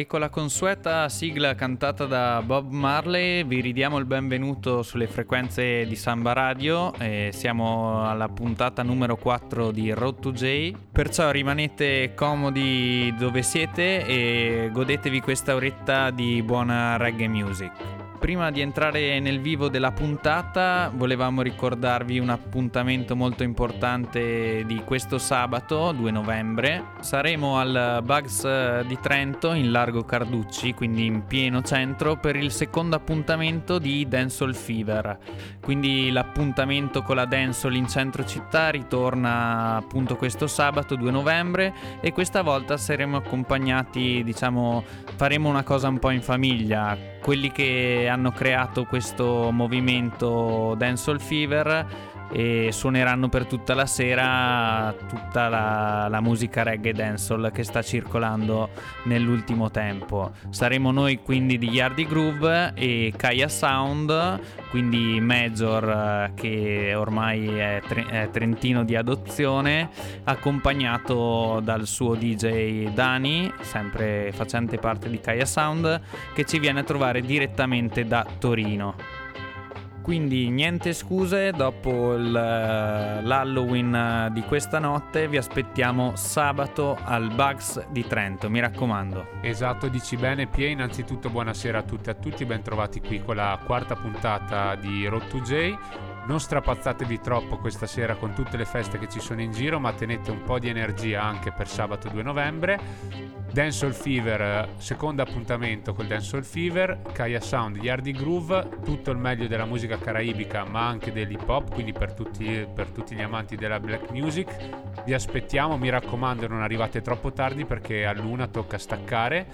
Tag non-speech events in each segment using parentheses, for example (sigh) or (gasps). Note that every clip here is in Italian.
E con la consueta sigla cantata da Bob Marley vi ridiamo il benvenuto sulle frequenze di Samba Radio. Eh, siamo alla puntata numero 4 di Road to J. Perciò rimanete comodi dove siete e godetevi questa oretta di buona reggae music. Prima di entrare nel vivo della puntata, volevamo ricordarvi un appuntamento molto importante di questo sabato, 2 novembre. Saremo al Bugs di Trento in Largo Carducci, quindi in pieno centro, per il secondo appuntamento di Dancehall Fever. Quindi l'appuntamento con la Dancehall in centro città ritorna appunto questo sabato 2 novembre e questa volta saremo accompagnati, diciamo, faremo una cosa un po' in famiglia quelli che hanno creato questo movimento Dancehall Fever e suoneranno per tutta la sera tutta la, la musica reggae dancehall che sta circolando nell'ultimo tempo. Saremo noi quindi di Yardi Groove e Kaya Sound, quindi Major che ormai è, tre, è trentino di adozione, accompagnato dal suo DJ Dani, sempre facente parte di Kaya Sound, che ci viene a trovare direttamente da Torino. Quindi niente scuse, dopo il, l'Halloween di questa notte vi aspettiamo sabato al Bugs di Trento, mi raccomando. Esatto, dici bene Pie, innanzitutto buonasera a tutti e a tutti, ben trovati qui con la quarta puntata di Road to J. Non strapazzatevi troppo questa sera con tutte le feste che ci sono in giro, ma tenete un po' di energia anche per sabato 2 novembre. Dancehall Fever, secondo appuntamento col Dancehall Fever, Kaya Sound, Yardi Groove, tutto il meglio della musica caraibica ma anche dell'hip hop, quindi per tutti, per tutti gli amanti della black music. Vi aspettiamo, mi raccomando non arrivate troppo tardi perché a luna tocca staccare,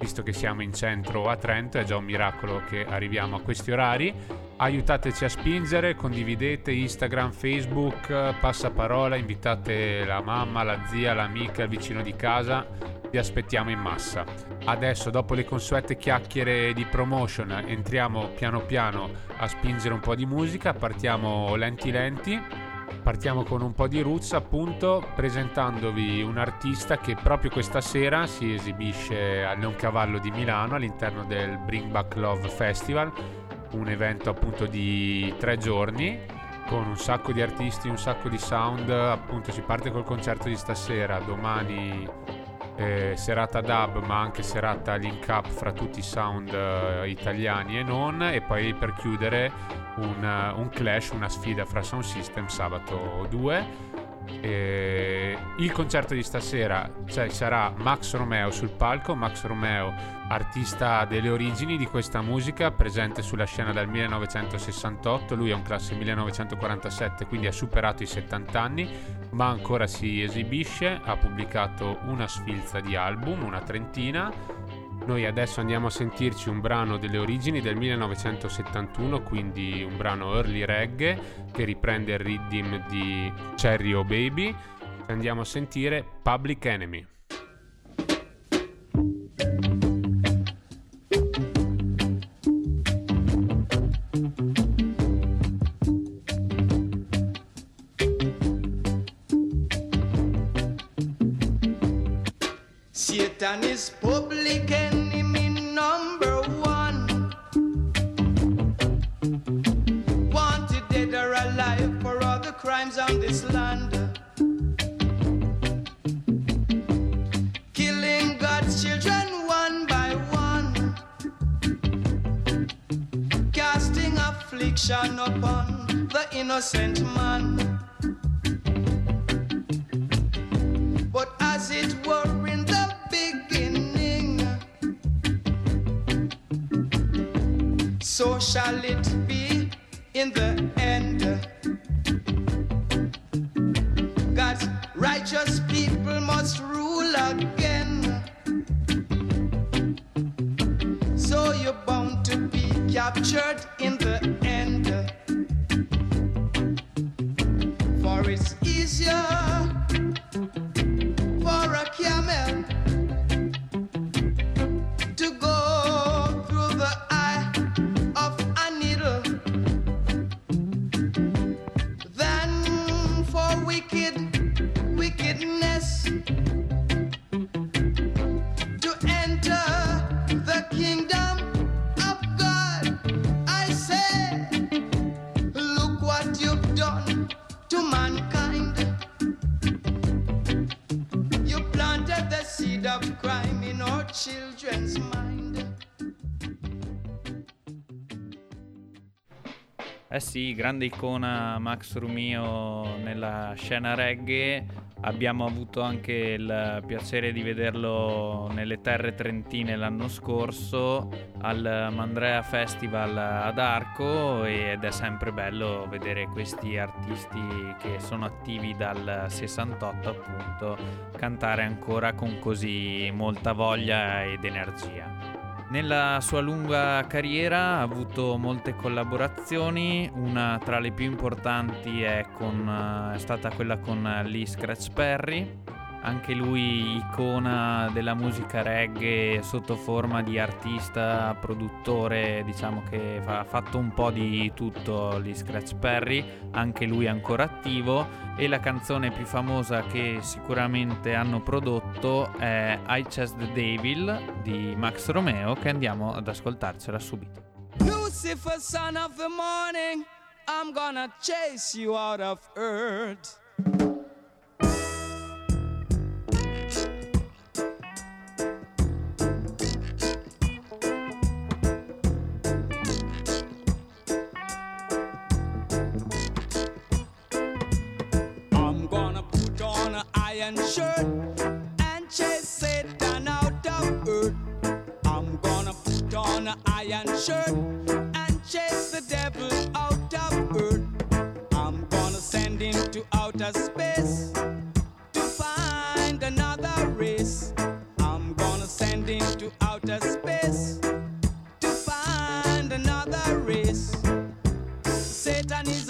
visto che siamo in centro a Trento, è già un miracolo che arriviamo a questi orari. Aiutateci a spingere, condividete Instagram, Facebook, passaparola, invitate la mamma, la zia, l'amica, il vicino di casa vi aspettiamo in massa. Adesso, dopo le consuete chiacchiere di promotion, entriamo piano piano a spingere un po' di musica, partiamo lenti lenti. Partiamo con un po' di roots, appunto, presentandovi un artista che proprio questa sera si esibisce al Leoncavallo di Milano all'interno del Bring Back Love Festival, un evento appunto di tre giorni con un sacco di artisti, un sacco di sound, appunto si parte col concerto di stasera, domani eh, serata dub ma anche serata link up fra tutti i sound eh, italiani e non e poi per chiudere un, uh, un, clash, una sfida fra sound system sabato 2 e il concerto di stasera cioè, sarà Max Romeo sul palco Max Romeo artista delle origini di questa musica presente sulla scena dal 1968 lui è un classe 1947 quindi ha superato i 70 anni ma ancora si esibisce, ha pubblicato una sfilza di album, una trentina. Noi adesso andiamo a sentirci un brano delle origini del 1971, quindi un brano early reggae che riprende il rhythm di Cherry O Baby. Andiamo a sentire Public Enemy. children's mind. Eh sì, grande icona Max Rumio nella scena reggae Abbiamo avuto anche il piacere di vederlo nelle terre trentine l'anno scorso al Mandrea Festival ad Arco ed è sempre bello vedere questi artisti che sono attivi dal 68 appunto cantare ancora con così molta voglia ed energia. Nella sua lunga carriera ha avuto molte collaborazioni, una tra le più importanti è, con, è stata quella con Lee Scratch Perry, anche lui icona della musica reggae sotto forma di artista, produttore, diciamo che ha fatto un po' di tutto lì Scratch Perry, anche lui ancora attivo e la canzone più famosa che sicuramente hanno prodotto è I Chess the Devil di Max Romeo che andiamo ad ascoltarcela subito. Lucifer, son of the morning, I'm gonna chase you out of earth. Satan is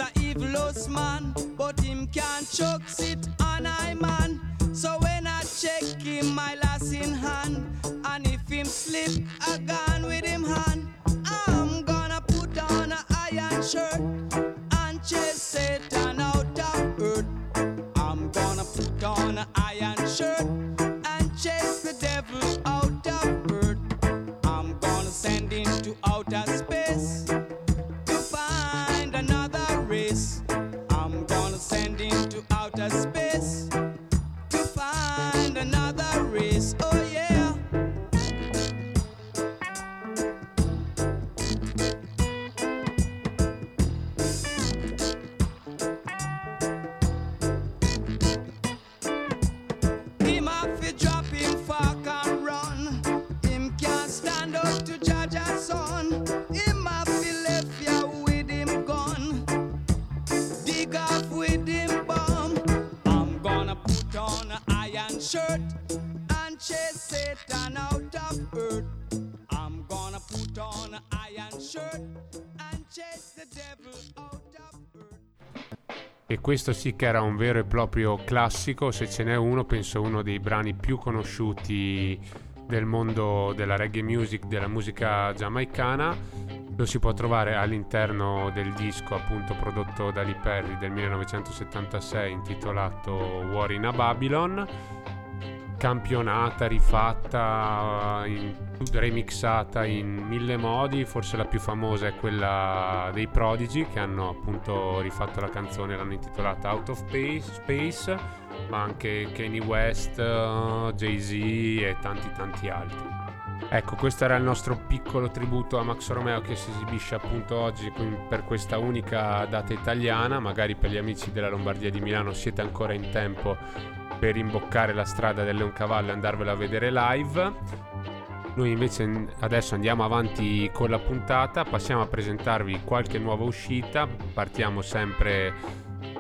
questo sì che era un vero e proprio classico, se ce n'è uno, penso uno dei brani più conosciuti del mondo della reggae music, della musica giamaicana. Lo si può trovare all'interno del disco appunto prodotto da Lee Perry del 1976 intitolato War in a Babylon campionata, rifatta, in- remixata in mille modi, forse la più famosa è quella dei Prodigy che hanno appunto rifatto la canzone, l'hanno intitolata Out of Space, ma anche Kanye West, eh, Jay-Z e tanti tanti altri. Ecco, questo era il nostro piccolo tributo a Max Romeo che si esibisce appunto oggi per questa unica data italiana. Magari per gli amici della Lombardia di Milano siete ancora in tempo per imboccare la strada del Leoncavallo e andarvelo a vedere live. Noi invece adesso andiamo avanti con la puntata, passiamo a presentarvi qualche nuova uscita, partiamo sempre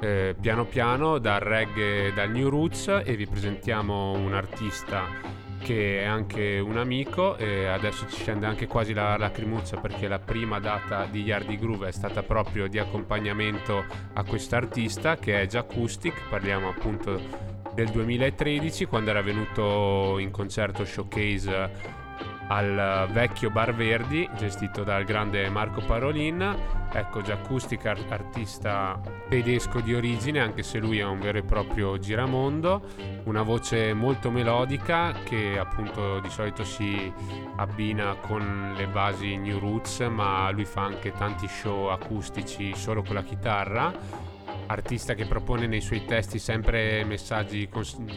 eh, piano piano dal reggae, dal New Roots e vi presentiamo un artista che è anche un amico e adesso ci scende anche quasi la lacrimuccia perché la prima data di Yardi Groove è stata proprio di accompagnamento a quest'artista che è Jacoustic, parliamo appunto del 2013 quando era venuto in concerto showcase al vecchio Bar Verdi gestito dal grande Marco Parolin. Ecco Giacustic art- artista tedesco di origine anche se lui è un vero e proprio giramondo. Una voce molto melodica che appunto di solito si abbina con le basi New Roots ma lui fa anche tanti show acustici solo con la chitarra artista che propone nei suoi testi sempre messaggi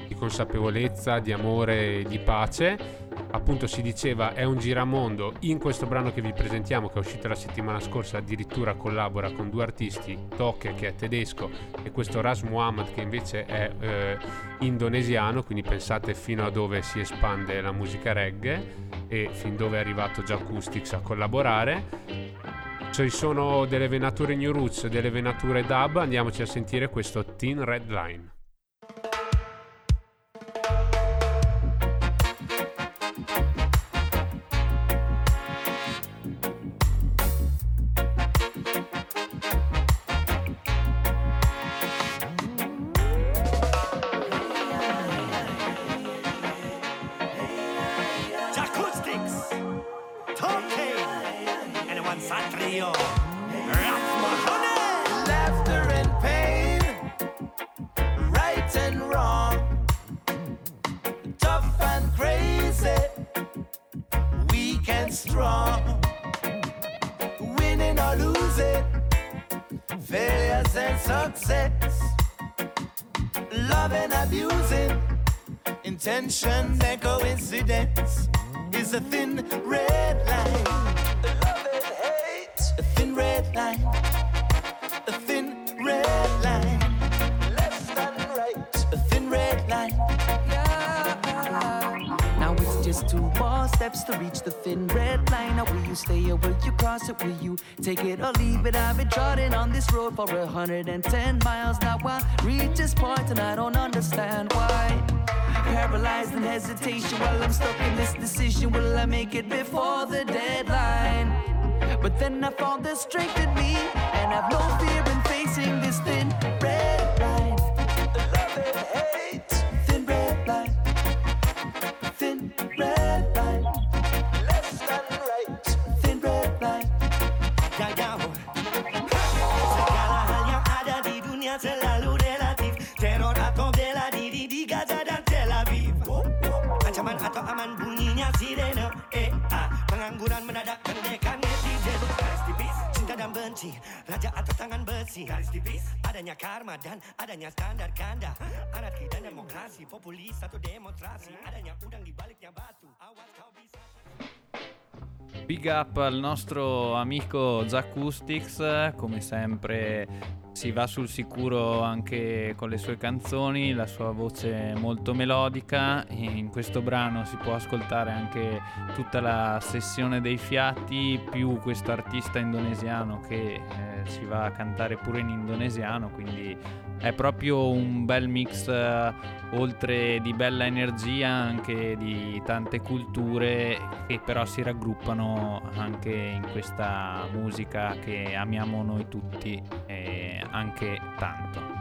di consapevolezza, di amore e di pace. Appunto si diceva è un giramondo, in questo brano che vi presentiamo che è uscito la settimana scorsa addirittura collabora con due artisti, Toke che è tedesco e questo Ras Muhammad che invece è eh, indonesiano, quindi pensate fino a dove si espande la musica reggae e fin dove è arrivato già Acoustics a collaborare ci sono delle venature New Roots, delle venature Dub, andiamoci a sentire questo Teen Red Line. combination that coincidence is a thin red line. Love and hate. A thin red line. A thin red line. Left and right. A thin red line. Yeah. Now it's just two more steps to reach the thin red line. Now will you stay or will you cross it? Will you take it or leave it? I've been trotting on this road for 110 miles. Now I reach this point and I don't understand why. Paralyzed in hesitation while I'm stuck in this decision. Will I make it before the deadline? But then I found the strength in me and I've no fear in facing this thin besi Garis tipis adanya karma dan adanya standar ganda Anarki dan demokrasi Populis atau demonstrasi Adanya udang di baliknya batu. Awas kau bisa Big up al nostro amico Zacoustics, come sempre si va sul sicuro anche con le sue canzoni, la sua voce molto melodica. In questo brano si può ascoltare anche tutta la sessione dei fiati, più questo artista indonesiano che eh, si va a cantare pure in indonesiano, quindi è proprio un bel mix eh, oltre di bella energia anche di tante culture che però si raggruppano anche in questa musica che amiamo noi tutti e anche tanto.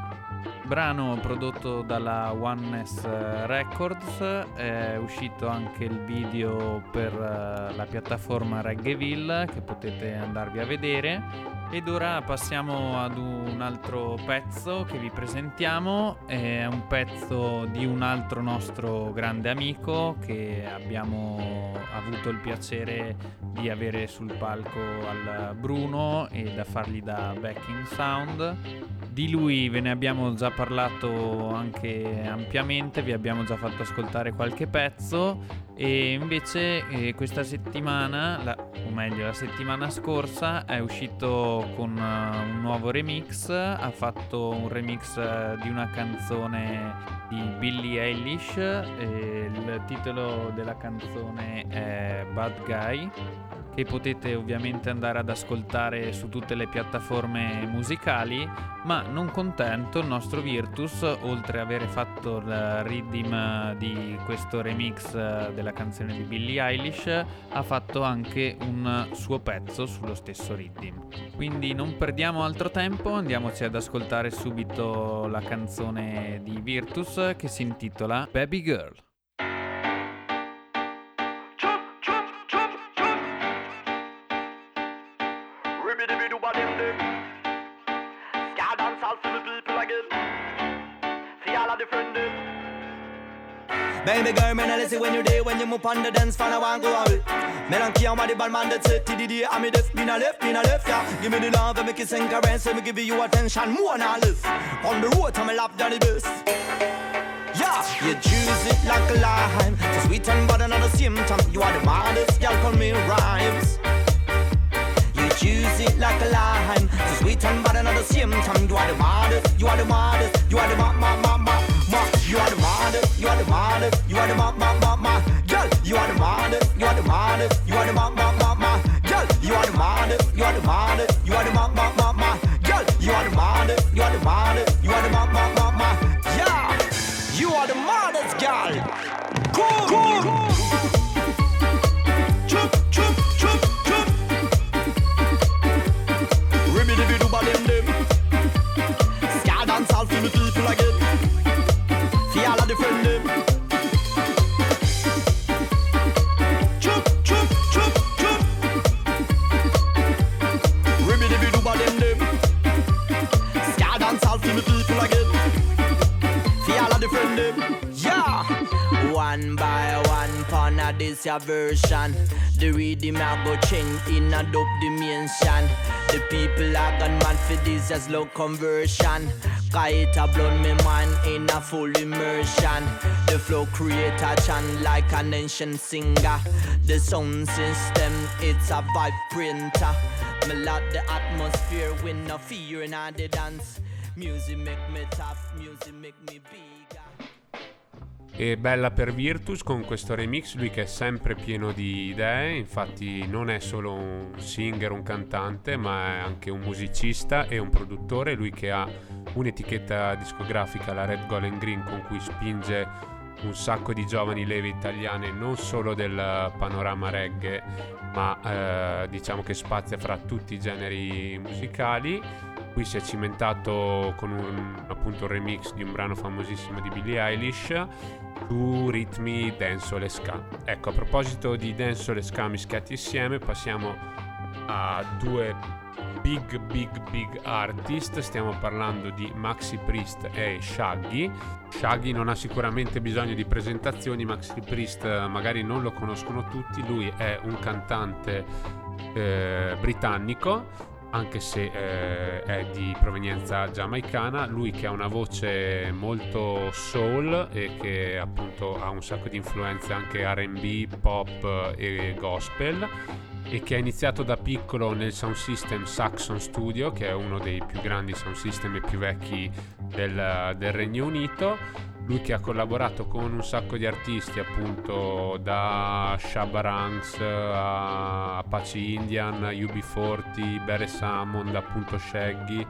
Brano prodotto dalla Oneness Records, è uscito anche il video per eh, la piattaforma Reggaeville che potete andarvi a vedere ed ora passiamo ad un altro pezzo che vi presentiamo, è un pezzo di un altro nostro grande amico che abbiamo avuto il piacere di avere sul palco al Bruno e da fargli da backing sound. Di lui ve ne abbiamo già parlato anche ampiamente, vi abbiamo già fatto ascoltare qualche pezzo e invece eh, questa settimana, la, o meglio la settimana scorsa, è uscito con uh, un nuovo remix, ha fatto un remix uh, di una canzone di Billie Eilish, il titolo della canzone è Bad Guy che potete ovviamente andare ad ascoltare su tutte le piattaforme musicali, ma non contento il nostro Virtus, oltre ad aver fatto il redeem di questo remix della canzone di Billie Eilish, ha fatto anche un suo pezzo sullo stesso redeem. Quindi non perdiamo altro tempo, andiamoci ad ascoltare subito la canzone di Virtus che si intitola Baby Girl. Baby girl, me nah listen when you day when you move on the dance floor, I want go away. Me don't care what the bad man that's it, TDD, I'm me deaf, me nah left, me nah left, yeah. Give me the love and make it sing caress, and me give you attention more than I live. On the road, I'm a lap down the best. Yeah, you choose it like a lime, so sweet and butter, not the same time. You are the maddest, y'all call me rhymes. You choose it like a lime, so sweet and butter, not the same time. You are the maddest, you are the maddest, you are the ma ma ma ma ma. You are the maddest, you are the maddest, you are the ma ma ma ma. Girl, you are the maddest, you are the maddest, you are the ma ma ma ma. Girl, you are the maddest, you are the this your version. The rhythm I go change in a dub dimension. The people are gone mad for this as low conversion. Cause it a blown me mind in a full immersion. The flow create a chant like an ancient singer. The sound system, it's a vibe printer. Me love the atmosphere with no fear in the dance. Music make me tough, music make me bigger. E bella per Virtus con questo remix, lui che è sempre pieno di idee, infatti non è solo un singer, un cantante, ma è anche un musicista e un produttore, lui che ha un'etichetta discografica, la Red Golden Green, con cui spinge un sacco di giovani leve italiane, non solo del panorama reggae, ma eh, diciamo che spazia fra tutti i generi musicali. Qui si è cimentato con un, appunto un remix di un brano famosissimo di Billie Eilish su ritmi dancehall e ska. Ecco, a proposito di dancehall e ska mischiati insieme, passiamo a due big big big artist, stiamo parlando di Maxi Priest e Shaggy. Shaggy non ha sicuramente bisogno di presentazioni, Maxi Priest eh, magari non lo conoscono tutti, lui è un cantante eh, britannico anche se eh, è di provenienza giamaicana, lui che ha una voce molto soul e che appunto ha un sacco di influenze anche RB, pop e gospel e che ha iniziato da piccolo nel sound system Saxon Studio, che è uno dei più grandi sound system e più vecchi del, del Regno Unito lui che ha collaborato con un sacco di artisti appunto da Shabba Ranks a Apache Indian, UB40, Barry Salmon, appunto Shaggy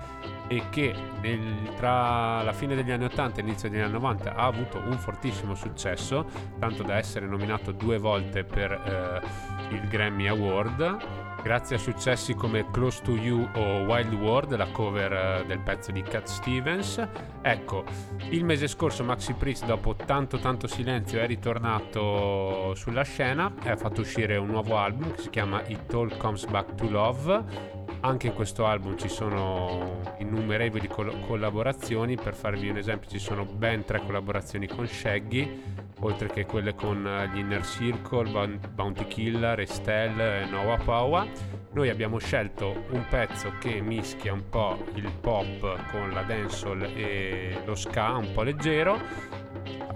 e che nel, tra la fine degli anni 80 e l'inizio degli anni 90 ha avuto un fortissimo successo tanto da essere nominato due volte per eh, il Grammy Award grazie a successi come Close to You o Wild World, la cover eh, del pezzo di Cat Stevens. Ecco, il mese scorso Maxi Priest, dopo tanto tanto silenzio, è ritornato sulla scena e ha fatto uscire un nuovo album che si chiama It All Comes Back to Love. Anche in questo album ci sono innumerevoli col- collaborazioni, per farvi un esempio ci sono ben tre collaborazioni con Shaggy, oltre che quelle con eh, gli Inner Circle, Bounty Killer, Estelle e Noah Paua. Noi abbiamo scelto un pezzo che mischia un po' il pop con la dancehall e lo ska, un po' leggero.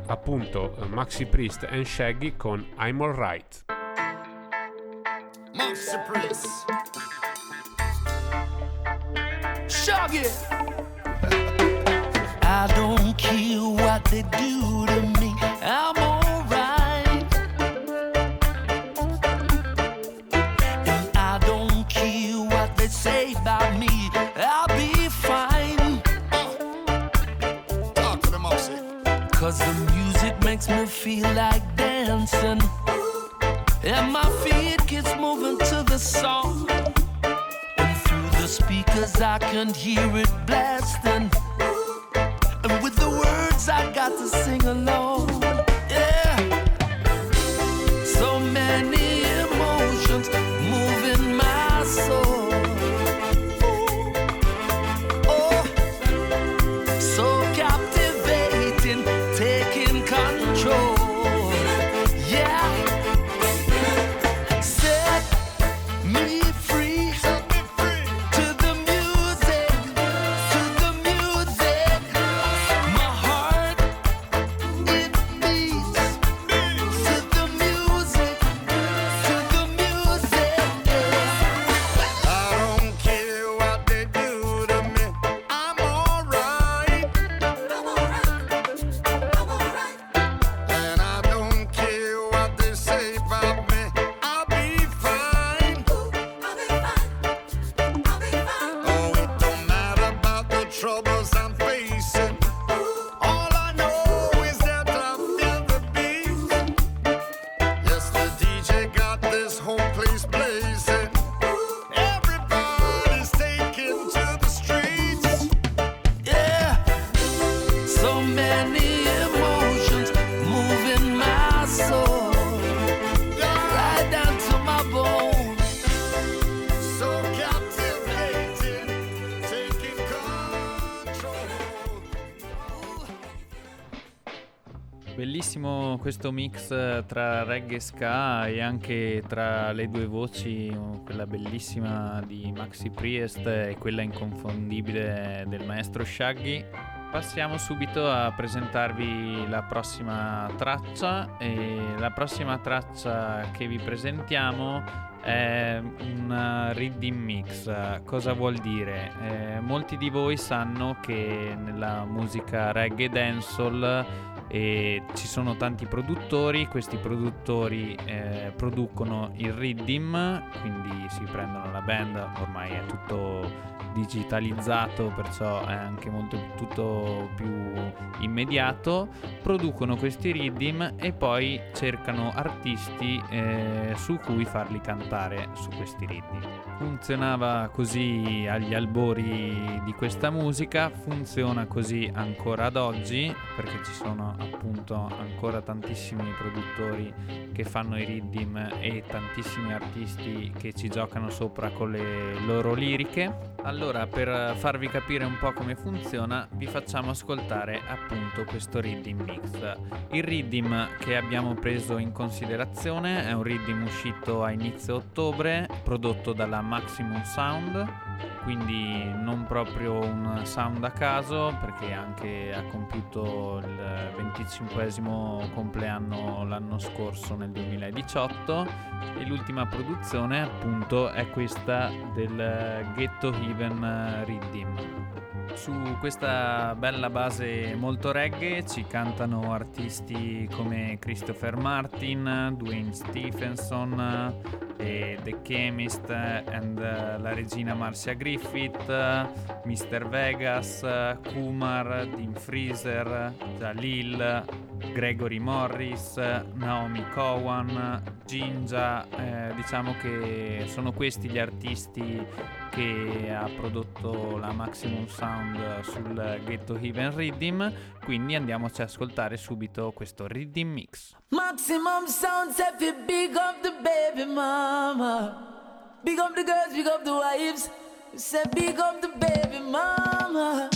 Appunto Maxi Priest and Shaggy con I'm Alright. Maxi Priest. Shaggy. I don't care what they do to me. I'm alright. And I don't care what they say about me. I'll be fine. Uh, talk to the Maxi. Cause the music makes me feel like dancing. And my feet gets moving to the song. Speakers I can hear it blasting. And with the words I got to sing along. Questo mix eh, tra reggae e ska e anche tra le due voci, uh, quella bellissima di Maxi Priest e quella inconfondibile del maestro Shaggy. Passiamo subito a presentarvi la prossima traccia e la prossima traccia che vi presentiamo è un reading mix. Cosa vuol dire? Eh, molti di voi sanno che nella musica reggae dancehall e ci sono tanti produttori, questi produttori eh, producono il riddim, quindi si prendono la band, ormai è tutto digitalizzato, perciò è anche molto tutto più immediato, producono questi riddim e poi cercano artisti eh, su cui farli cantare su questi riddim. Funzionava così agli albori di questa musica, funziona così ancora ad oggi perché ci sono appunto ancora tantissimi produttori che fanno i riddim e tantissimi artisti che ci giocano sopra con le loro liriche. Allora, per farvi capire un po' come funziona, vi facciamo ascoltare appunto questo riddim mix. Il riddim che abbiamo preso in considerazione è un riddim uscito a inizio ottobre, prodotto dalla Maximum Sound, quindi non proprio un sound a caso perché anche ha compiuto il 25 compleanno l'anno scorso nel 2018 e l'ultima produzione appunto è questa del Ghetto Heaven Riddim. Su questa bella base molto reggae ci cantano artisti come Christopher Martin, Dwayne Stephenson, e The Chemist and la regina Marcia Griffith, Mr. Vegas, Kumar, Dean Freezer, Jalil, Gregory Morris, Naomi Cowan, Ginja, eh, diciamo che sono questi gli artisti che ha prodotto la Maximum Sound sul Ghetto Heaven Rhythm, quindi andiamoci ad ascoltare subito questo Rhythm Mix. Maximum sound set fi big up the baby mama. Big up the girls, big up the wives. Say big up the baby mama.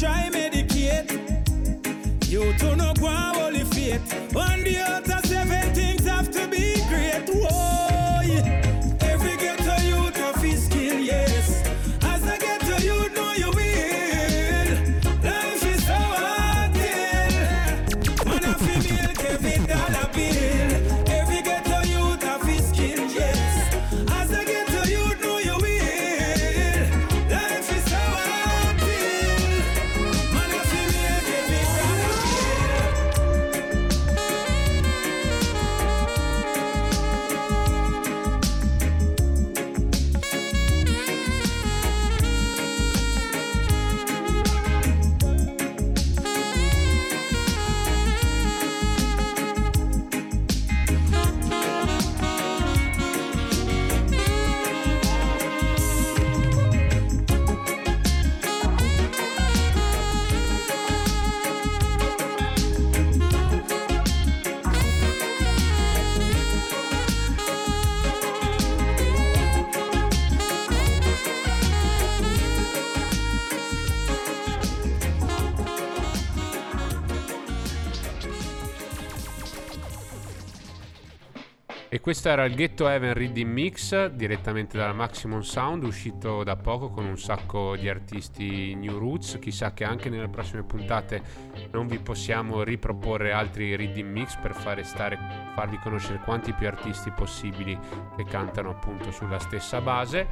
try medicate. You two no go holy faith. On the altar Questo era il Ghetto Heaven Reading Mix direttamente dalla Maximum Sound, uscito da poco con un sacco di artisti new roots. Chissà che anche nelle prossime puntate non vi possiamo riproporre altri reading mix per stare, farvi conoscere quanti più artisti possibili che cantano appunto sulla stessa base.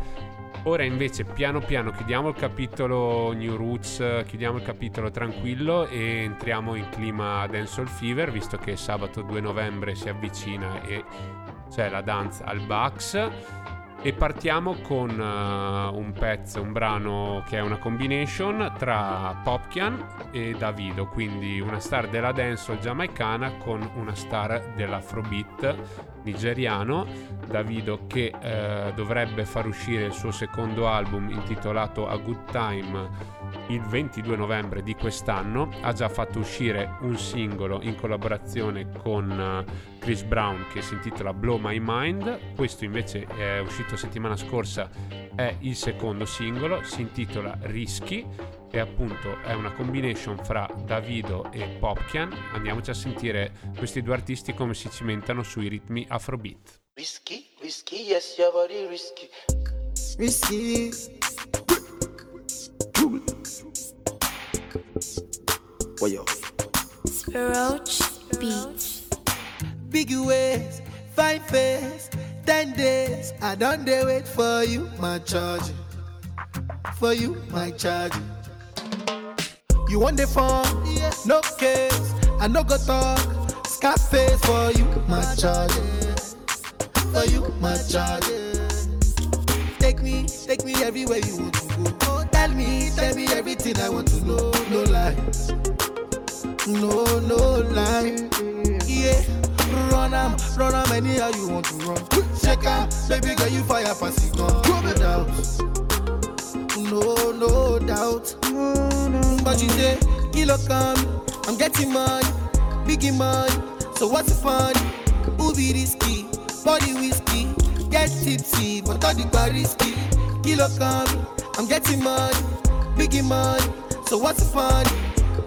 Ora invece piano piano chiudiamo il capitolo New Roots, chiudiamo il capitolo tranquillo e entriamo in clima Dancehall Fever, visto che sabato 2 novembre si avvicina e cioè la dance al Bucks. E partiamo con uh, un pezzo, un brano che è una combination tra Popkian e Davido, quindi una star della dancehall giamaicana con una star dell'afrobeat nigeriano. Davido che uh, dovrebbe far uscire il suo secondo album intitolato A Good Time il 22 novembre di quest'anno ha già fatto uscire un singolo in collaborazione con uh, Chris Brown che si intitola Blow My Mind questo invece è uscito settimana scorsa è il secondo singolo si intitola Risky e appunto è una combination fra Davido e Popkian andiamoci a sentire questi due artisti come si cimentano sui ritmi afrobeat Risky, risky, yes, your body risky. Risky. Boy, yo. Roach Beats. Big ways, fine face, ten days. I don't dare wait for you, my charge. For you, my charge. You want the phone? No case. I no go talk. Scarface for you, my charge. For you, my charge. Take me, take me everywhere you want to go. Oh, Tell me, tell me everything I want to know. No lies, no, no lie. Yeah, run am, run am anyhow you want to run. Shake am, baby girl you fire it gun. No doubt, no, no doubt. But you say, kilo come, um, I'm getting money, biggie money. So what's the fun? Who be risky? Body whiskey, get tipsy, but all the bar risky. Kilo come, um, I'm getting money, biggie money. So what's the fun?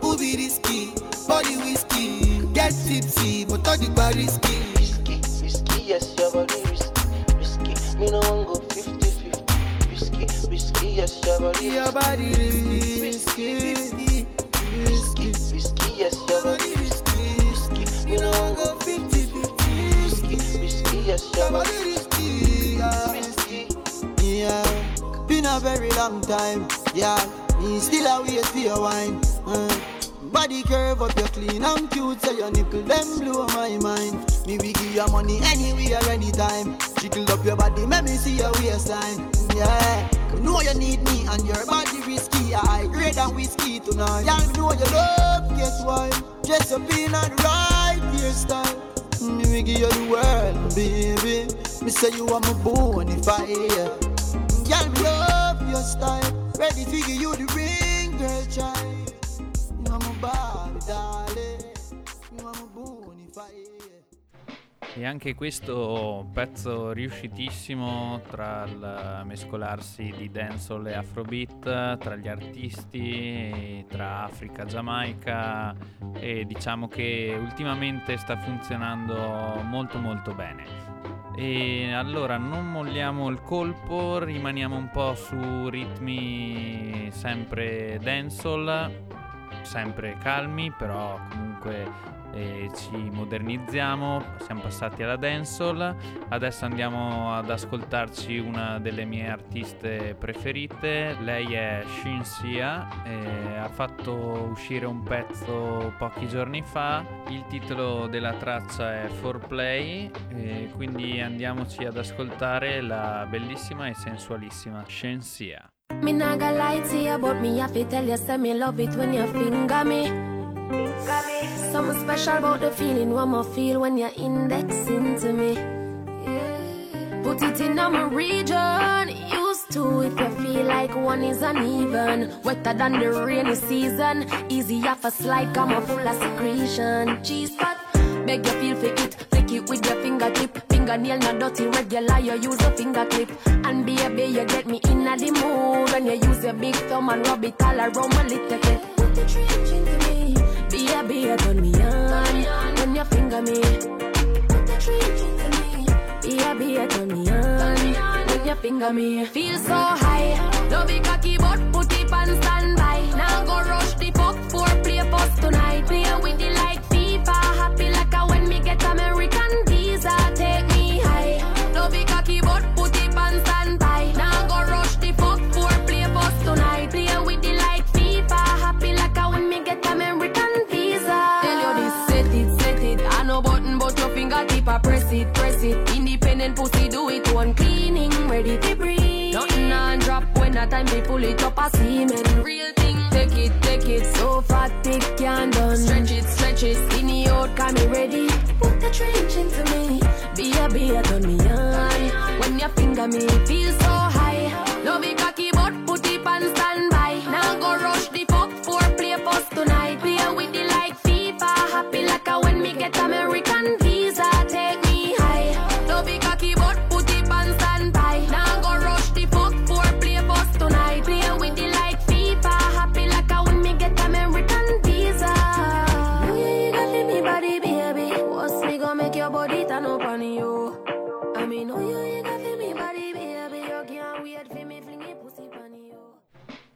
Who be risky? Body whiskey, get tipsy, but all the bar risky. Risky, risky, yes, your body risky. Risky, me no one go 50 50. Risky, risky, yes, your body Your body risky, risky, risky. Risky, yes, body risky, risky. Me no one go 50 50. Risky, risky, yes, your Your body body risky, yeah. risky. Yeah, been a very long time. Yeah, me still a wait for your wine. Uh, body curve up, you're clean and cute, so your nipple them blow my mind. Me we give you money anywhere, anytime. Jiggle up your body, make me see your waistline. Yeah, you know you need me and your body risky. I grade and whiskey tonight. You know you love, guess why? In a right hairstyle. Me we give you the world, baby. Me say you are my bonafide. Girl, me love your style. Ready to give you the ring, girl, child. E anche questo pezzo riuscitissimo tra il mescolarsi di dancehall e afrobeat, tra gli artisti, tra Africa, Giamaica e diciamo che ultimamente sta funzionando molto molto bene. E allora non molliamo il colpo, rimaniamo un po' su ritmi sempre dancehall, sempre calmi, però comunque eh, ci modernizziamo, siamo passati alla dancehall, adesso andiamo ad ascoltarci una delle mie artiste preferite, lei è Shinsia, eh, ha fatto uscire un pezzo pochi giorni fa, il titolo della traccia è For Play, eh, quindi andiamoci ad ascoltare la bellissima e sensualissima Shinsia. Me not gonna lie to you, but me have to tell you, say me love it when you finger me. Something special about the feeling one more feel when you're indexing to me. Put it in my region, used to if you feel like one is uneven. Wetter than the rainy season, easy off a slide, come a full of secretion. Cheese pot, beg you feel for it, flick it with your fingertip. Fingernail not dirty, regular, you use a finger clip. And baby, you get me in a the mood when you use your big thumb and rub it all around my little bit. Put the trench into me, baby, you turn me on when you finger me. Put the trench into me, baby, you turn me on when you finger me. Feel so high, no big cocky but put it on standby. Now go rush pull it up a semen. Real thing, take it, take it, so fat it can't done. Stretch it, stretch it, skinny out, can me ready. Put the trench into me, be a be a turn me on. When you finger me, feel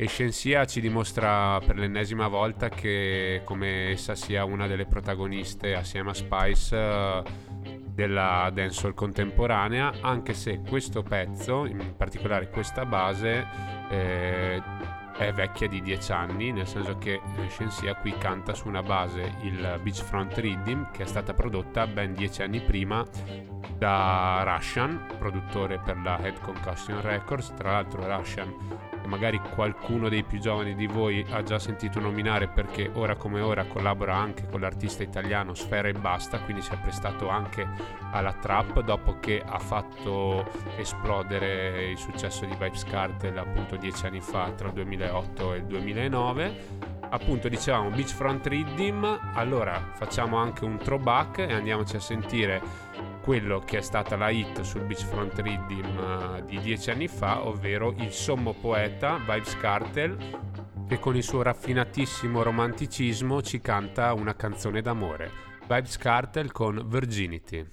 E Shensia ci dimostra per l'ennesima volta che come essa sia una delle protagoniste assieme a Spice eh, della dancehall contemporanea, anche se questo pezzo, in particolare questa base, eh, è vecchia di 10 anni, nel senso che eh, Shensia qui canta su una base, il Beachfront Rhythm, che è stata prodotta ben 10 anni prima da Russian, produttore per la Head Concussion Records, tra l'altro Russian che magari qualcuno dei più giovani di voi ha già sentito nominare perché ora come ora collabora anche con l'artista italiano Sfera e Basta, quindi si è prestato anche alla trap dopo che ha fatto esplodere il successo di Vibes Cartel appunto dieci anni fa tra il 2008 e il 2009 appunto dicevamo Beachfront Rhythm. Allora facciamo anche un throwback e andiamoci a sentire quello che è stata la hit sul Beachfront Rhythm eh, di dieci anni fa ovvero il sommo poeta Vibes Cartel che con il suo raffinatissimo romanticismo ci canta una canzone d'amore Vibes Cartel con Virginity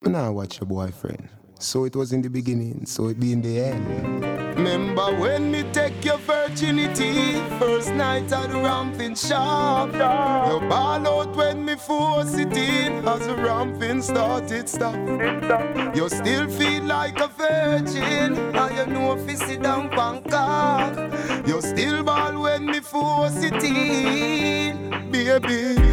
nah watch your boyfriend. So it was in the beginning, so it be in the end. Remember when me take your virginity, first night at the ramping shop. You ball out when me force it in, as the ramping started stop. You still feel like a virgin, and you know if you sit down Bangkok. You still ball when me force it in, baby.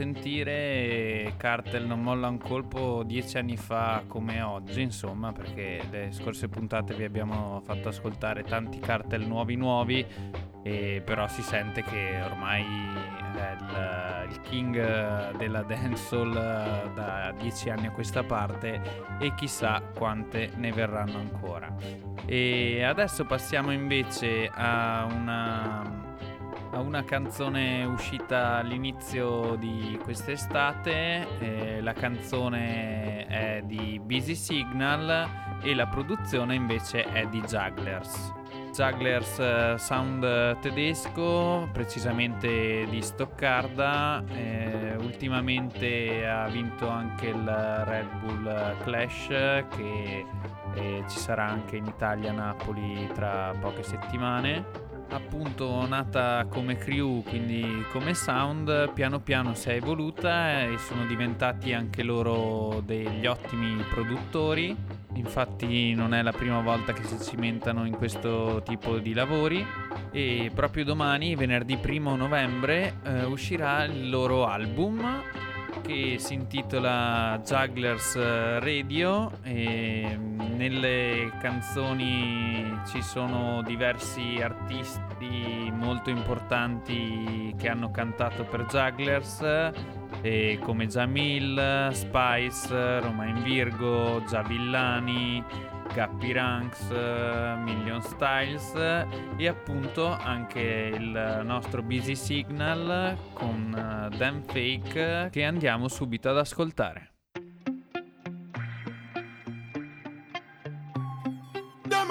Sentire, Cartel non molla un colpo dieci anni fa come oggi, insomma, perché le scorse puntate vi abbiamo fatto ascoltare tanti cartel nuovi nuovi, e però si sente che ormai è il, il king della dancehall eh, da dieci anni a questa parte e chissà quante ne verranno ancora. E adesso passiamo invece a una a una canzone uscita all'inizio di quest'estate. eh, la canzone è di Busy Signal e la produzione invece è di Jugglers. Jugglers eh, sound tedesco, precisamente di Stoccarda. eh, ultimamente ha vinto anche il Red Bull Clash che eh, ci sarà anche in Italia a Napoli tra poche settimane appunto nata come crew, quindi come sound, piano piano si è evoluta e sono diventati anche loro degli ottimi produttori. Infatti non è la prima volta che si cimentano in questo tipo di lavori e proprio domani, venerdì 1 novembre, eh, uscirà il loro album che si intitola Jugglers Radio e nelle canzoni ci sono diversi artisti molto importanti che hanno cantato per Jugglers e come Jamil, Spice, Romain Virgo, Giavillani, Gappy Ranks, Million Styles e appunto anche il nostro Busy Signal con uh, Damn Fake che andiamo subito ad ascoltare. Them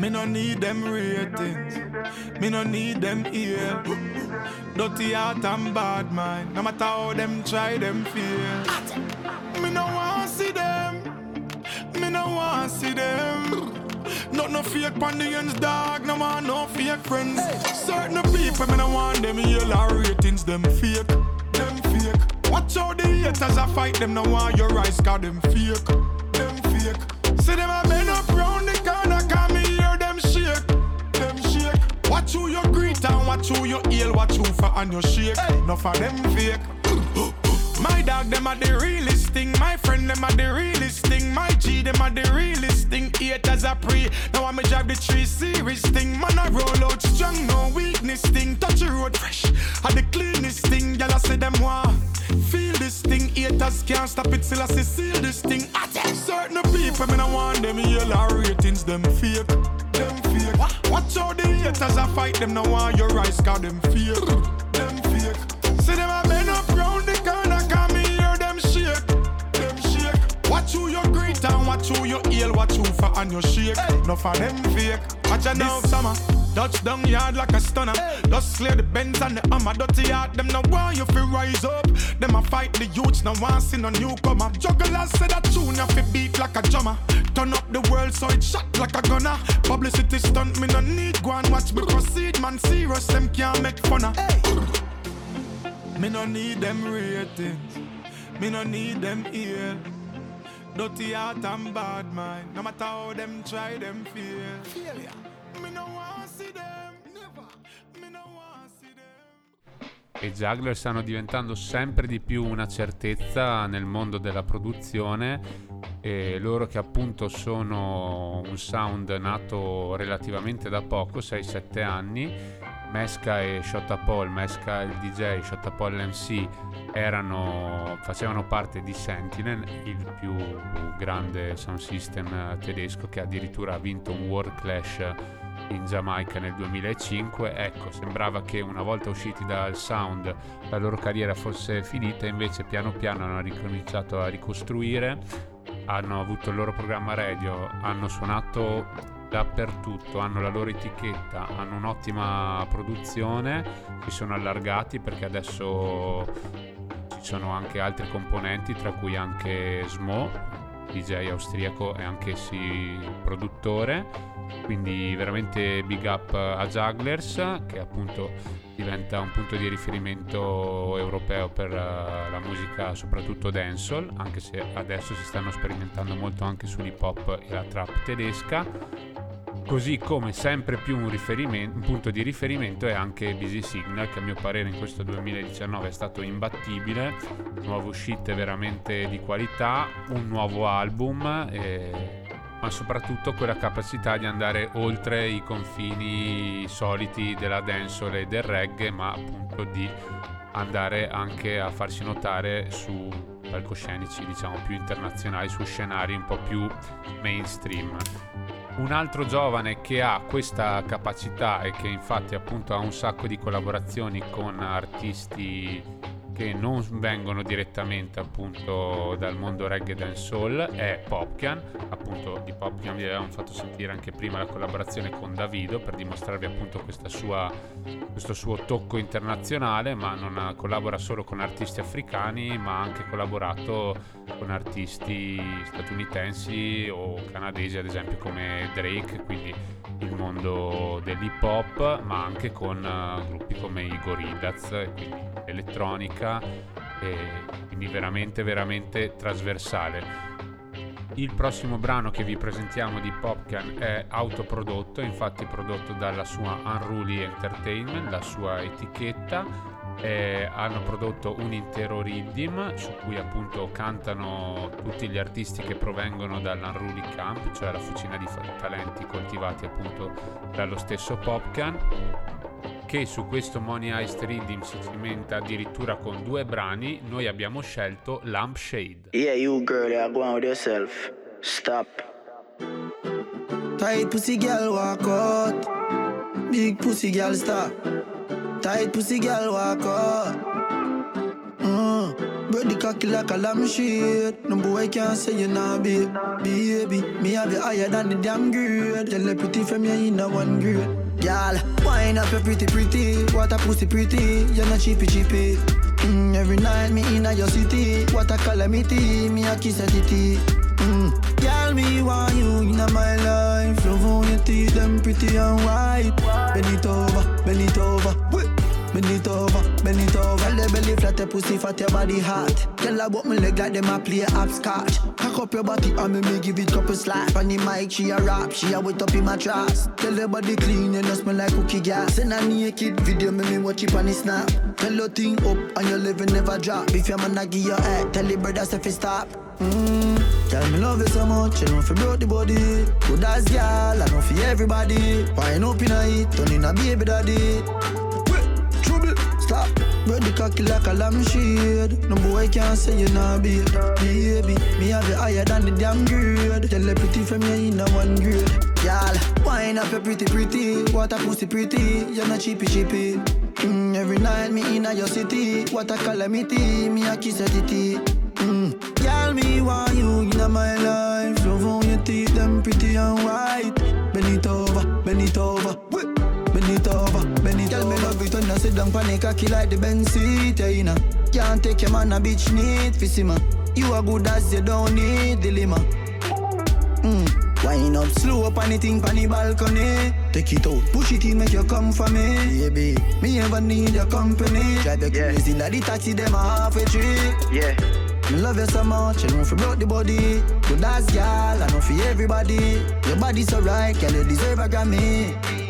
me. No need them ratings. Me no need them ear. Dirty heart and bad mind. No matter how them try, them fear. Me no want see them. Me no want see them. Not no fake the dog. No want no fake friends. Certain people, me no want them yell or ratings. Them fake. Them fake. Watch out the haters I fight them. No want your eyes, cause. Them fake. Watch who you greet and watch who you hail, watch who for and you shake. Enough of them fake. (gasps) My dog, them are the realest thing. My friend, them are the realest thing. My G, them are the realest thing. Haters are pre. Now I'm drive the tree serious thing. Man, I roll out strong, no weakness thing. Touch the road fresh. I the cleanest thing. Y'all I say them want feel this thing. Haters can't stop it till I say seal this thing. I tell certain people, me no want them yellow ratings. Them fake. Watch out the haters I fight them. No want your eyes, cause them fake, them fake. See them a bend up round the Watch who you greet and watch who you hail, watch who for and you shake. Enough of them fake. Watch out now, summer. Touchdown yard like a stunner. Just clear the bends and the hammer. Dirty heart, them no want you fi rise up. Them a fight the youths, no want see no newcomer. Jugglers say that tune you fi beat like a drummer. Turn up the world so it shot like a gunner. Publicity stunt, me no need go and watch me proceed. Man, serious, them can't make fun of. Me no need them ratings. Me no need them ear. Dirty heart and bad mind. No matter how them try, them fear. Failure. Me no want see them. Never. Me no want see them. E i juggler stanno diventando sempre di più una certezza nel mondo della produzione e loro che appunto sono un sound nato relativamente da poco, 6-7 anni, Mesca e Shotta Paul, Mesca il DJ, Shotta Paul l'MC erano, facevano parte di Sentinel, il più grande sound system eh, tedesco che addirittura ha vinto un World Clash in Giamaica nel 2005. Ecco, sembrava che una volta usciti dal sound la loro carriera fosse finita, invece piano piano hanno ricominciato a ricostruire, hanno avuto il loro programma radio, hanno suonato dappertutto, hanno la loro etichetta, hanno un'ottima produzione, si sono allargati perché adesso ci sono anche altri componenti, tra cui anche Smo, DJ austriaco e anch'essi produttore. Quindi veramente big up a Jugglers che appunto diventa un punto di riferimento europeo per eh, la musica soprattutto dancehall, anche se adesso si stanno sperimentando molto anche sull'hip hop e la trap tedesca. Così come sempre più un, un punto di riferimento è anche Busy Signal, che a mio parere in questo 2019 è stato imbattibile, nuove uscite veramente di qualità, un nuovo album, e- ma soprattutto quella capacità di andare oltre i confini soliti della dancehall e del reggae, ma appunto di andare anche a farsi notare su palcoscenici diciamo più internazionali, su scenari un po' più mainstream. Un altro giovane che ha questa capacità e che infatti appunto ha un sacco di collaborazioni con artisti che non vengono direttamente appunto dal mondo reggae dancehall è Popcan, appunto di Popcan vi avevamo fatto sentire anche prima la collaborazione con Davido per dimostrarvi appunto sua, questo suo tocco internazionale, ma non collabora solo con artisti africani, ma ha anche collaborato con artisti statunitensi o canadesi ad esempio come Drake, quindi il mondo dell'hip hop, ma anche con uh, gruppi come i Gorillaz, quindi elettronica, quindi veramente veramente trasversale. Il prossimo brano che vi presentiamo di Popcan è autoprodotto, infatti prodotto dalla sua Unruly Entertainment, la sua etichetta. Eh, hanno prodotto un intero riddim su cui appunto cantano tutti gli artisti che provengono dall'Unruly Camp, cioè la fucina di talenti coltivati appunto dallo stesso Popcan che su questo Money Heist Riddim si cimenta addirittura con due brani, noi abbiamo scelto Lampshade. Yeah, you girl, you're going with yourself. Stop. Tight pussy girl walk out. Big pussy girl stop. Tight pussy girl walk out. Mm. Bread the cocky like a lamb shit. No boy can't say you not be baby. Me have you higher than the damn grade. Tell the pretty from you in one grade. Girl, wine up your pretty pretty. What a pussy pretty. You're not cheapy cheapy. Mm, every night me in your city. What a calamity. Me a kiss a titty. Mm. Girl, me want you in my life. Love on your teeth, them pretty and white. Bend it over, bend it over. Bend it over, bend it over. The belly flat, the pussy fat, your body hot. Her about my leg like them a play hopscotch. Cock up your body and me, me give it couple slap. On the mic, she a rap, she a wet up in my tracks. Tell the body clean, you know smell like cookie gas. Send a naked video, me me watch it on the snap. Tell your thing up and your level never drop. If your man a give your head, tell the brother if it stop. Mm. Tell me love you so much, you know fi broke the body. Good as girl, I know for everybody. Wine up in a it, turn in a baby daddy. Stop. The cocky like a lamb shade. No boy can't say you not be baby. Me have you higher than the damn grade. Tell the pretty from you in a one grade. Y'all, wine up your pretty pretty. What a pussy pretty. You're not cheapy cheapy. Mm, every night me in a your city. What a calamity. Me a kiss a titty. Mm. Girl, me want you in my life. Love on your teeth, them pretty and white. Bend it over, bend it over. Me love it when I sit down panic cocky like the Benz seat, yeah, you know. Can't take your man a bitch need for man. You are good as you don't need dilemma. Mm. Wind up slow up anything on the balcony. Take it out, push it in, make you come for me. Baby, me ever need your company. Drive you crazy like the taxi, them a halfway trip. Yeah. Me love you so much, you know for broke the body. Good as girl, I know for everybody. Your body so right, girl, you deserve a Grammy.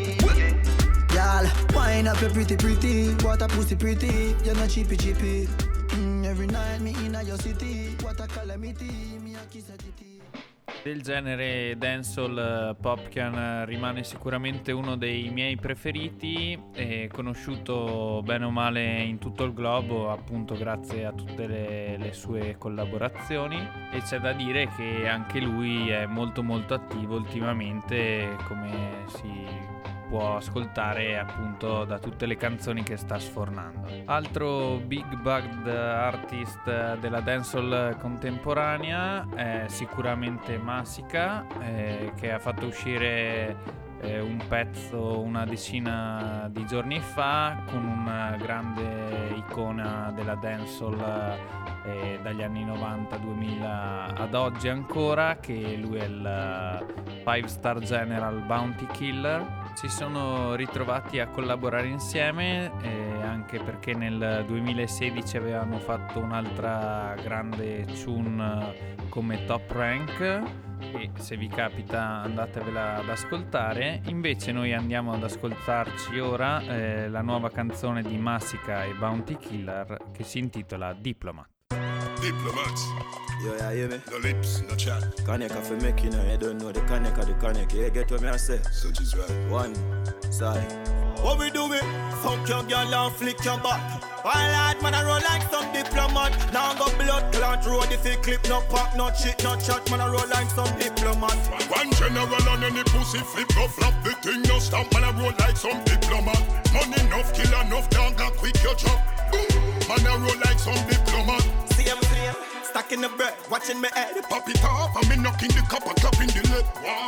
Girl, wine up your pretty pretty. What a pussy pretty, you're not cheapy cheapy. Mm, every night me in your city. What a calamity, me a kiss a titty. Del genere dancehall eh, Popcan eh, rimane sicuramente uno dei miei preferiti, è conosciuto bene o male in tutto il globo appunto grazie a tutte le, le sue collaborazioni e c'è da dire che anche lui è molto molto attivo ultimamente come si può ascoltare appunto da tutte le canzoni che sta sfornando. Altro big bug artist della dancehall contemporanea è sicuramente Masica eh, che ha fatto uscire eh, un pezzo una decina di giorni fa con una grande icona della dancehall eh, dagli anni 90-2000 ad oggi ancora che lui è il 5 star general bounty killer si sono ritrovati a collaborare insieme eh, anche perché nel 2016 avevano fatto un'altra grande tune come Top Rank. E se vi capita andatevela ad ascoltare. Invece noi andiamo ad ascoltarci ora eh, la nuova canzone di Massica e Bounty Killer che si intitola Diplomat Diplomats. Yo, yeah, hear me? No lips, no chat. Connect for make you know, you don't know the connect of the connect. You get what me I say? Such is right. One side. What we do it? Fuck your girl and flick your back. While hard man I roll like some diplomat. Now go blood clot road if you clip no pop, no shit, no chat. Man I roll like some diplomat. One general on any pussy flip go flop. The thing no stop. Man I roll like some diplomat. Money enough, kill enough, dog, and quick your chop. Man, I roll like some diplomat. Same. Stacking the bread, watching me head. Pop it off, and me knocking the copper cup in the lip. Why?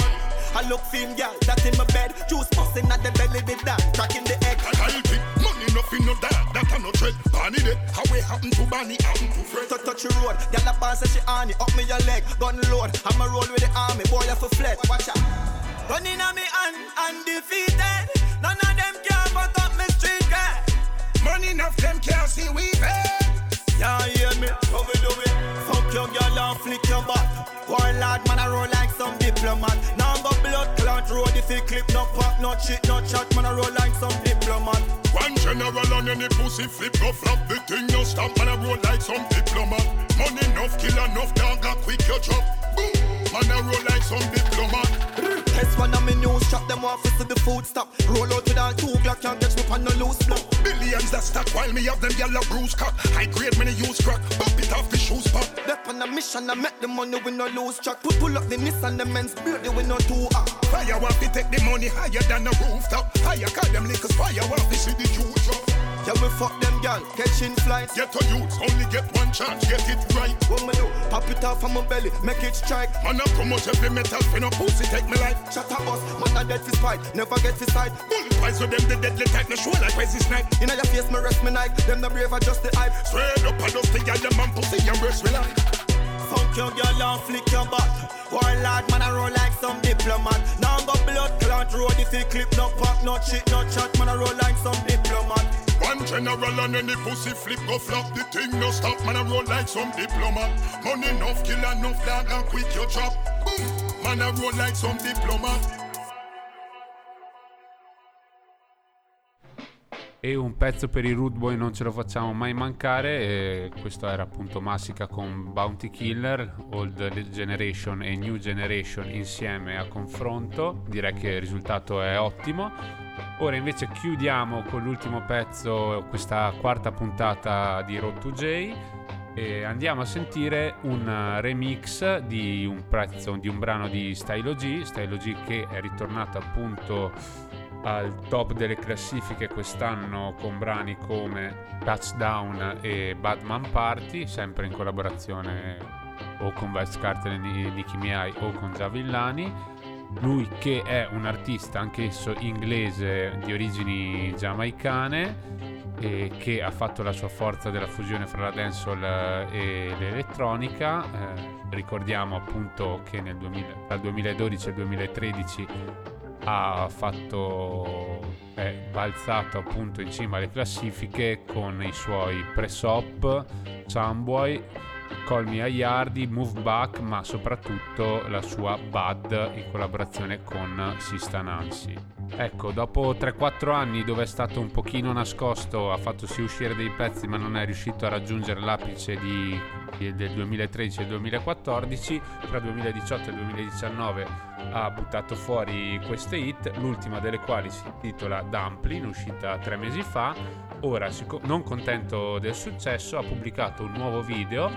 I look film, girl, that in my bed. Juice busting at the belly, the that, cracking the egg. I'll pick money, nothing, no that, that I no tread. Bonnie dead, how it happen to Bonnie, happen to Fred. Touch, touch the road, girl, boss say she on it. Up me your leg, gun load. I'm a roll with the army, boy, you for fled. Watch out. Gun in me hand, undefeated. None of them can fuck up me street cred. Money enough, them can't see we pay. Yeah, hear me? How we do it? Fuck your girl and flick your back. One lad, man, I roll like some diplomat. Go blood clot road if he clip, no pop, no shit, no chat. Man, I roll like some diplomat. One general on any pussy flip, go flop. The thing no stop, man, I roll like some diplomat. Money enough, kill enough, dog, quick your drop. Boom, man, I roll like some diplomat. Test one of me news, chop them off to the food stop. Roll out with all two Glock, can't catch me on no loose block. Billions that stack while me have them yellow bruise cock. High grade, many use crack. Bump it off the shoes pop. Step on a mission, I make the money with no loose track. Put pull up the Nissan, the men's beauty with no two ah. Fire off, we take the money higher than the rooftop. Higher, call them liquors, fire off, we see the juice drop. Yeah, we fuck them gal, catching flights. Get a youth, only get one chance, get it right. What me do? Pop it off from my belly, make it strike. Man, I promote every metal, for no pussy, take me life. Shut up, boss, I dead for spite, never get for sight. Bull price with them, the deadly type, no show like Wesley Snipe. In your face, me rest me night, them the brave, I just the hype. Straight up, I just the gal, them man pussy, and rest me like. Fuck your girl and flick your back. One lad, man, I roll like some diplomat. Now I'm go blood clot road if he clip, no pop, no shit, no chat, man, I roll like some diplomat. One general and any pussy flip go flop. The thing no stop, man. I roll like some diplomat. Money enough, kill enough, dog, and quit your job. Boom, man. I roll like some diplomat. E un pezzo per i Rude Boy non ce lo facciamo mai mancare. Questo era appunto Massica con Bounty Killer, Old Generation e New Generation insieme a confronto. Direi che il risultato è ottimo. Ora invece chiudiamo con l'ultimo pezzo, questa quarta puntata di Road to J. E andiamo a sentire un remix di un pezzo di un brano di Stylo G, Stylo G che è ritornato appunto al top delle classifiche quest'anno con brani come Touchdown e Badman Party, sempre in collaborazione o con Vice Carter e Nicki Miai o con Giavillani. Lui che è un artista anch'esso inglese di origini giamaicane e che ha fatto la sua forza della fusione fra la dancehall e l'elettronica. Eh, ricordiamo appunto che nel 2000, dal 2012 al 2013 ha fatto è balzato appunto in cima alle classifiche con i suoi press-up, Sunboy, Call Me a Yardi, Move Back, ma soprattutto la sua Bud in collaborazione con Sista Nancy. Ecco, dopo 3-4 anni dove è stato un pochino nascosto, ha fatto sì uscire dei pezzi ma non è riuscito a raggiungere l'apice di- del 2013 e 2014, tra 2018 e 2019 ha buttato fuori queste hit, l'ultima delle quali si intitola Dumpling, uscita tre mesi fa. Ora, non contento del successo, ha pubblicato un nuovo video,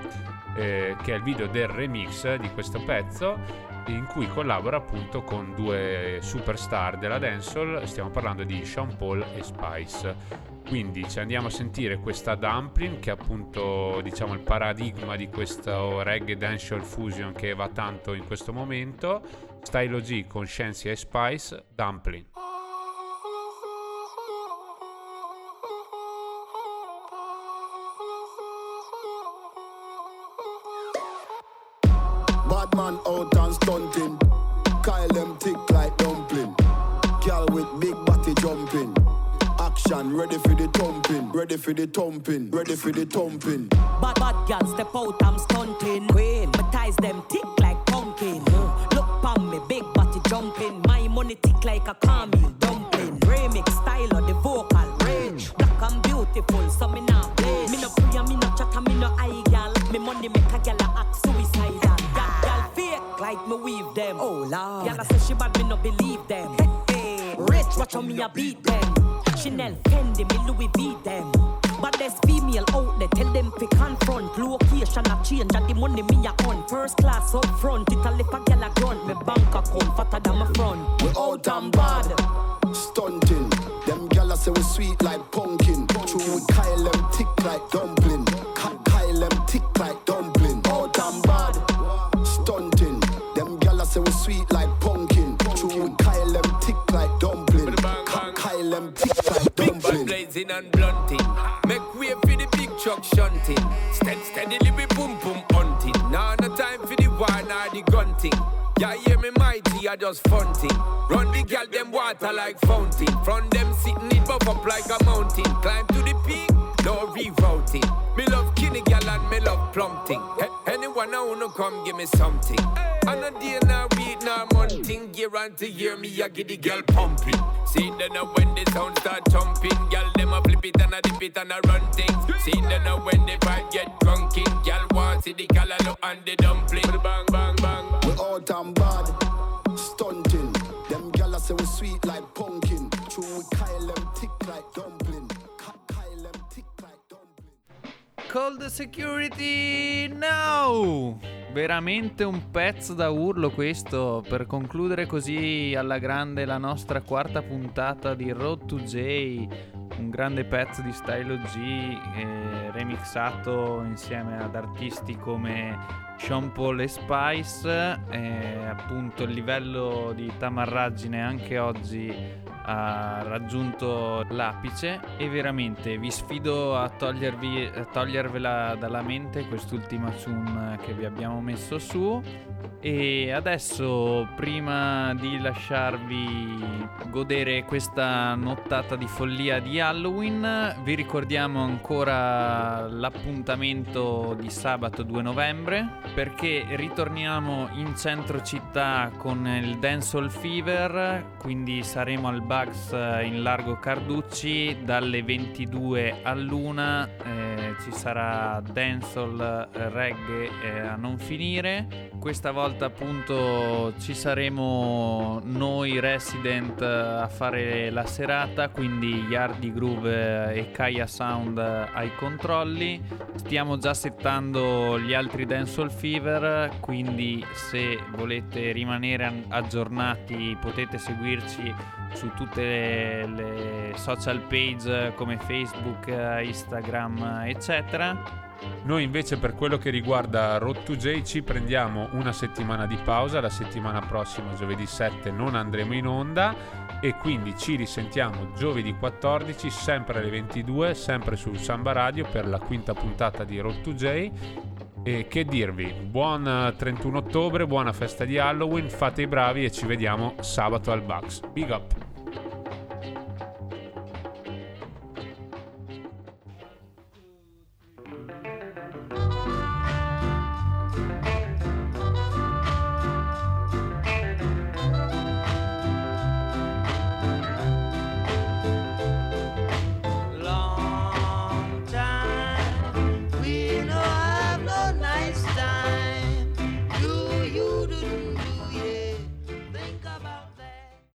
eh, che è il video del remix di questo pezzo, in cui collabora appunto con due superstar della dancehall, stiamo parlando di Sean Paul e Spice. Quindi ci andiamo a sentire questa Dumpling che è appunto diciamo il paradigma di questo reggae dancehall fusion che va tanto in questo momento. Stylo G con Scienza e Spice, Dumpling. Bad man out and stunting. Ready for the thumping. Ready for the thumping. Ready for the thumping. Bad bad girl step out, I'm stunting. Queen, my ties them tick like pumpkin. Uh, Look pon me, big body jumping. My money tick like a caramel dumpling. Remix style of the vocal range. Black and beautiful, so me not play. Me no pray, me no chat, me no eye gal. Me money make a gal act suicidal. That gal fake like me weave them. Oh lord, gal a say she bad, me no believe them. Hey, hey. Rich, watch how me a beat them. Chanel, Fendi, me Louis V them. But there's female out there, tell them fi confront. Location a change, and the money me a on. First class up front, it a lip a gal a grunt. Me bank account fatter than my front. We out and bad. Stunting. Them gyal a I say we sweet like pumpkin. True, we Kyle them tick like dumpling. Kyle them tick like dumpling. And blunting. Make way for the big truck shunting. Stead steadily we boom boom hunting. Now no time for the wine or the gunting. Yeah, hear me mighty, I just funting. Run the gal them water like fountain. From them sitting it buff up like a mountain. Climb to the peak, no rerouting. Me love kinny gal and me love plumping. Anyone I wanna come give me something. And a day now week now monthing. Year on to year me I get the girl pumping. See then now when the sound start jumping, gal them a flip it and a dip it and a run things. See then now when the vibe get drunken, gal want see the callaloo and the dumpling. Bang bang bang. We all damn bad. Stunting. Them gal I say we sweet like pumpkin. True, we Kyle them tick like dumpling. Ki- Kyle them tick like dumpling. Cold Security Now! Veramente un pezzo da urlo questo. Per concludere così alla grande la nostra quarta puntata di Road to J, un grande pezzo di Stylo G eh, remixato insieme ad artisti come Sean Paul e Spice, eh, appunto il livello di tamarraggine anche oggi ha raggiunto l'apice e veramente vi sfido a, togliervi, a togliervela dalla mente quest'ultima tune che vi abbiamo messo su. E adesso prima di lasciarvi godere questa nottata di follia di Halloween vi ricordiamo ancora l'appuntamento di sabato 2 novembre perché ritorniamo in centro città con il Dancehall Fever quindi saremo al Bugs in largo Carducci dalle 22 all'una eh, ci sarà dancehall eh, reggae eh, a non finire. Questa volta appunto ci saremo noi resident eh, a fare la serata quindi Yardi Groove eh, e Kaya Sound eh, ai controlli. Stiamo già settando gli altri dancehall fever quindi se volete rimanere an- aggiornati potete seguirci su tutte le, le social page come Facebook, eh, Instagram, eccetera. Noi invece per quello che riguarda Road to J ci prendiamo una settimana di pausa, la settimana prossima giovedì 7 non andremo in onda e quindi ci risentiamo giovedì 14 sempre alle 22 sempre su Samba Radio per la quinta puntata di Road to J e che dirvi, buon eh, 31 ottobre, buona festa di Halloween, fate i bravi e ci vediamo sabato al Bugs. Big up!